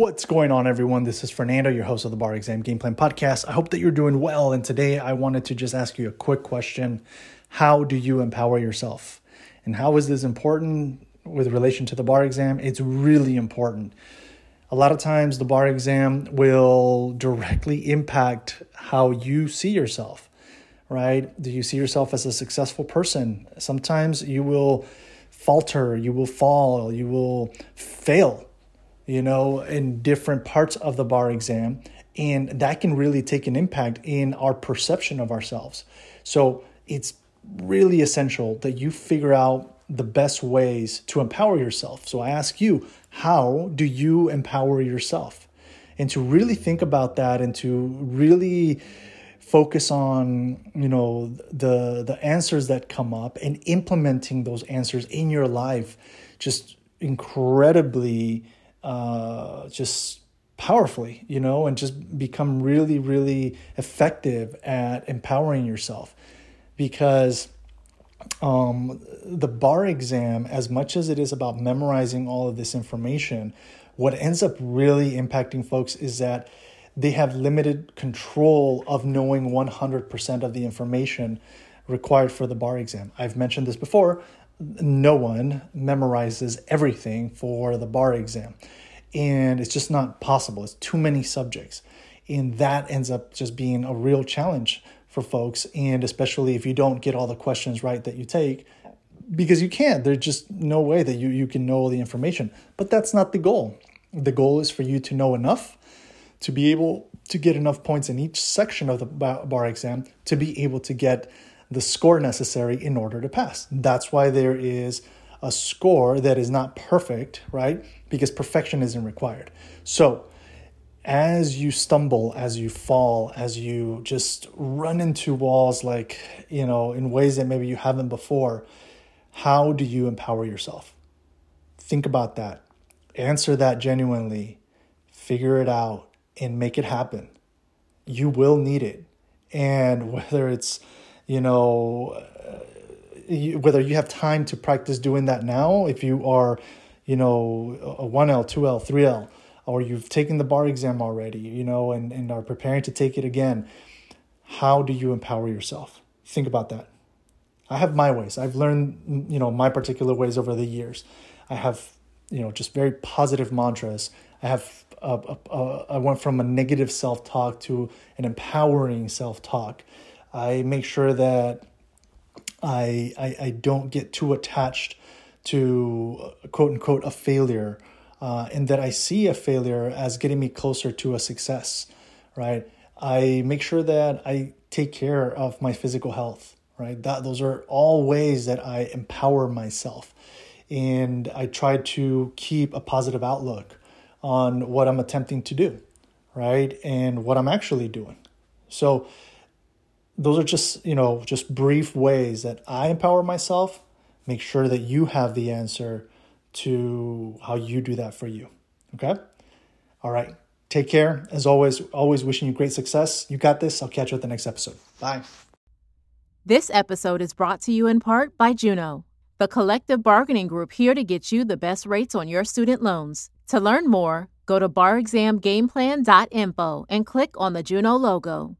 What's going on, everyone? This is Fernando, your host of the Bar Exam Game Plan Podcast. I hope that you're doing well. And today I wanted to just ask you a quick question How do you empower yourself? And how is this important with relation to the bar exam? It's really important. A lot of times, the bar exam will directly impact how you see yourself, right? Do you see yourself as a successful person? Sometimes you will falter, you will fall, you will fail you know, in different parts of the bar exam. And that can really take an impact in our perception of ourselves. So it's really essential that you figure out the best ways to empower yourself. So I ask you, how do you empower yourself? And to really think about that and to really focus on you know the the answers that come up and implementing those answers in your life just incredibly uh, just powerfully, you know, and just become really, really effective at empowering yourself. Because um, the bar exam, as much as it is about memorizing all of this information, what ends up really impacting folks is that they have limited control of knowing 100% of the information required for the bar exam. I've mentioned this before no one memorizes everything for the bar exam. And it's just not possible. It's too many subjects. And that ends up just being a real challenge for folks. And especially if you don't get all the questions right that you take, because you can't. There's just no way that you, you can know all the information. But that's not the goal. The goal is for you to know enough to be able to get enough points in each section of the bar exam to be able to get the score necessary in order to pass. That's why there is a score that is not perfect, right? Because perfection isn't required. So, as you stumble, as you fall, as you just run into walls, like, you know, in ways that maybe you haven't before, how do you empower yourself? Think about that. Answer that genuinely. Figure it out and make it happen. You will need it. And whether it's you know, whether you have time to practice doing that now, if you are, you know, a 1L, 2L, 3L, or you've taken the bar exam already, you know, and, and are preparing to take it again, how do you empower yourself? Think about that. I have my ways. I've learned, you know, my particular ways over the years. I have, you know, just very positive mantras. I have, a, a, a, I went from a negative self talk to an empowering self talk. I make sure that I, I, I don't get too attached to quote unquote a failure, uh, and that I see a failure as getting me closer to a success, right? I make sure that I take care of my physical health, right? That those are all ways that I empower myself, and I try to keep a positive outlook on what I'm attempting to do, right, and what I'm actually doing. So those are just you know just brief ways that i empower myself make sure that you have the answer to how you do that for you okay? All right take care. As always always wishing you great success. You got this. I'll catch you at the next episode. Bye. This episode is brought to you in part by juno the collective bargaining group here to get you the best rates on your student loans. To learn more go to barexamgameplan.info and click on the juno logo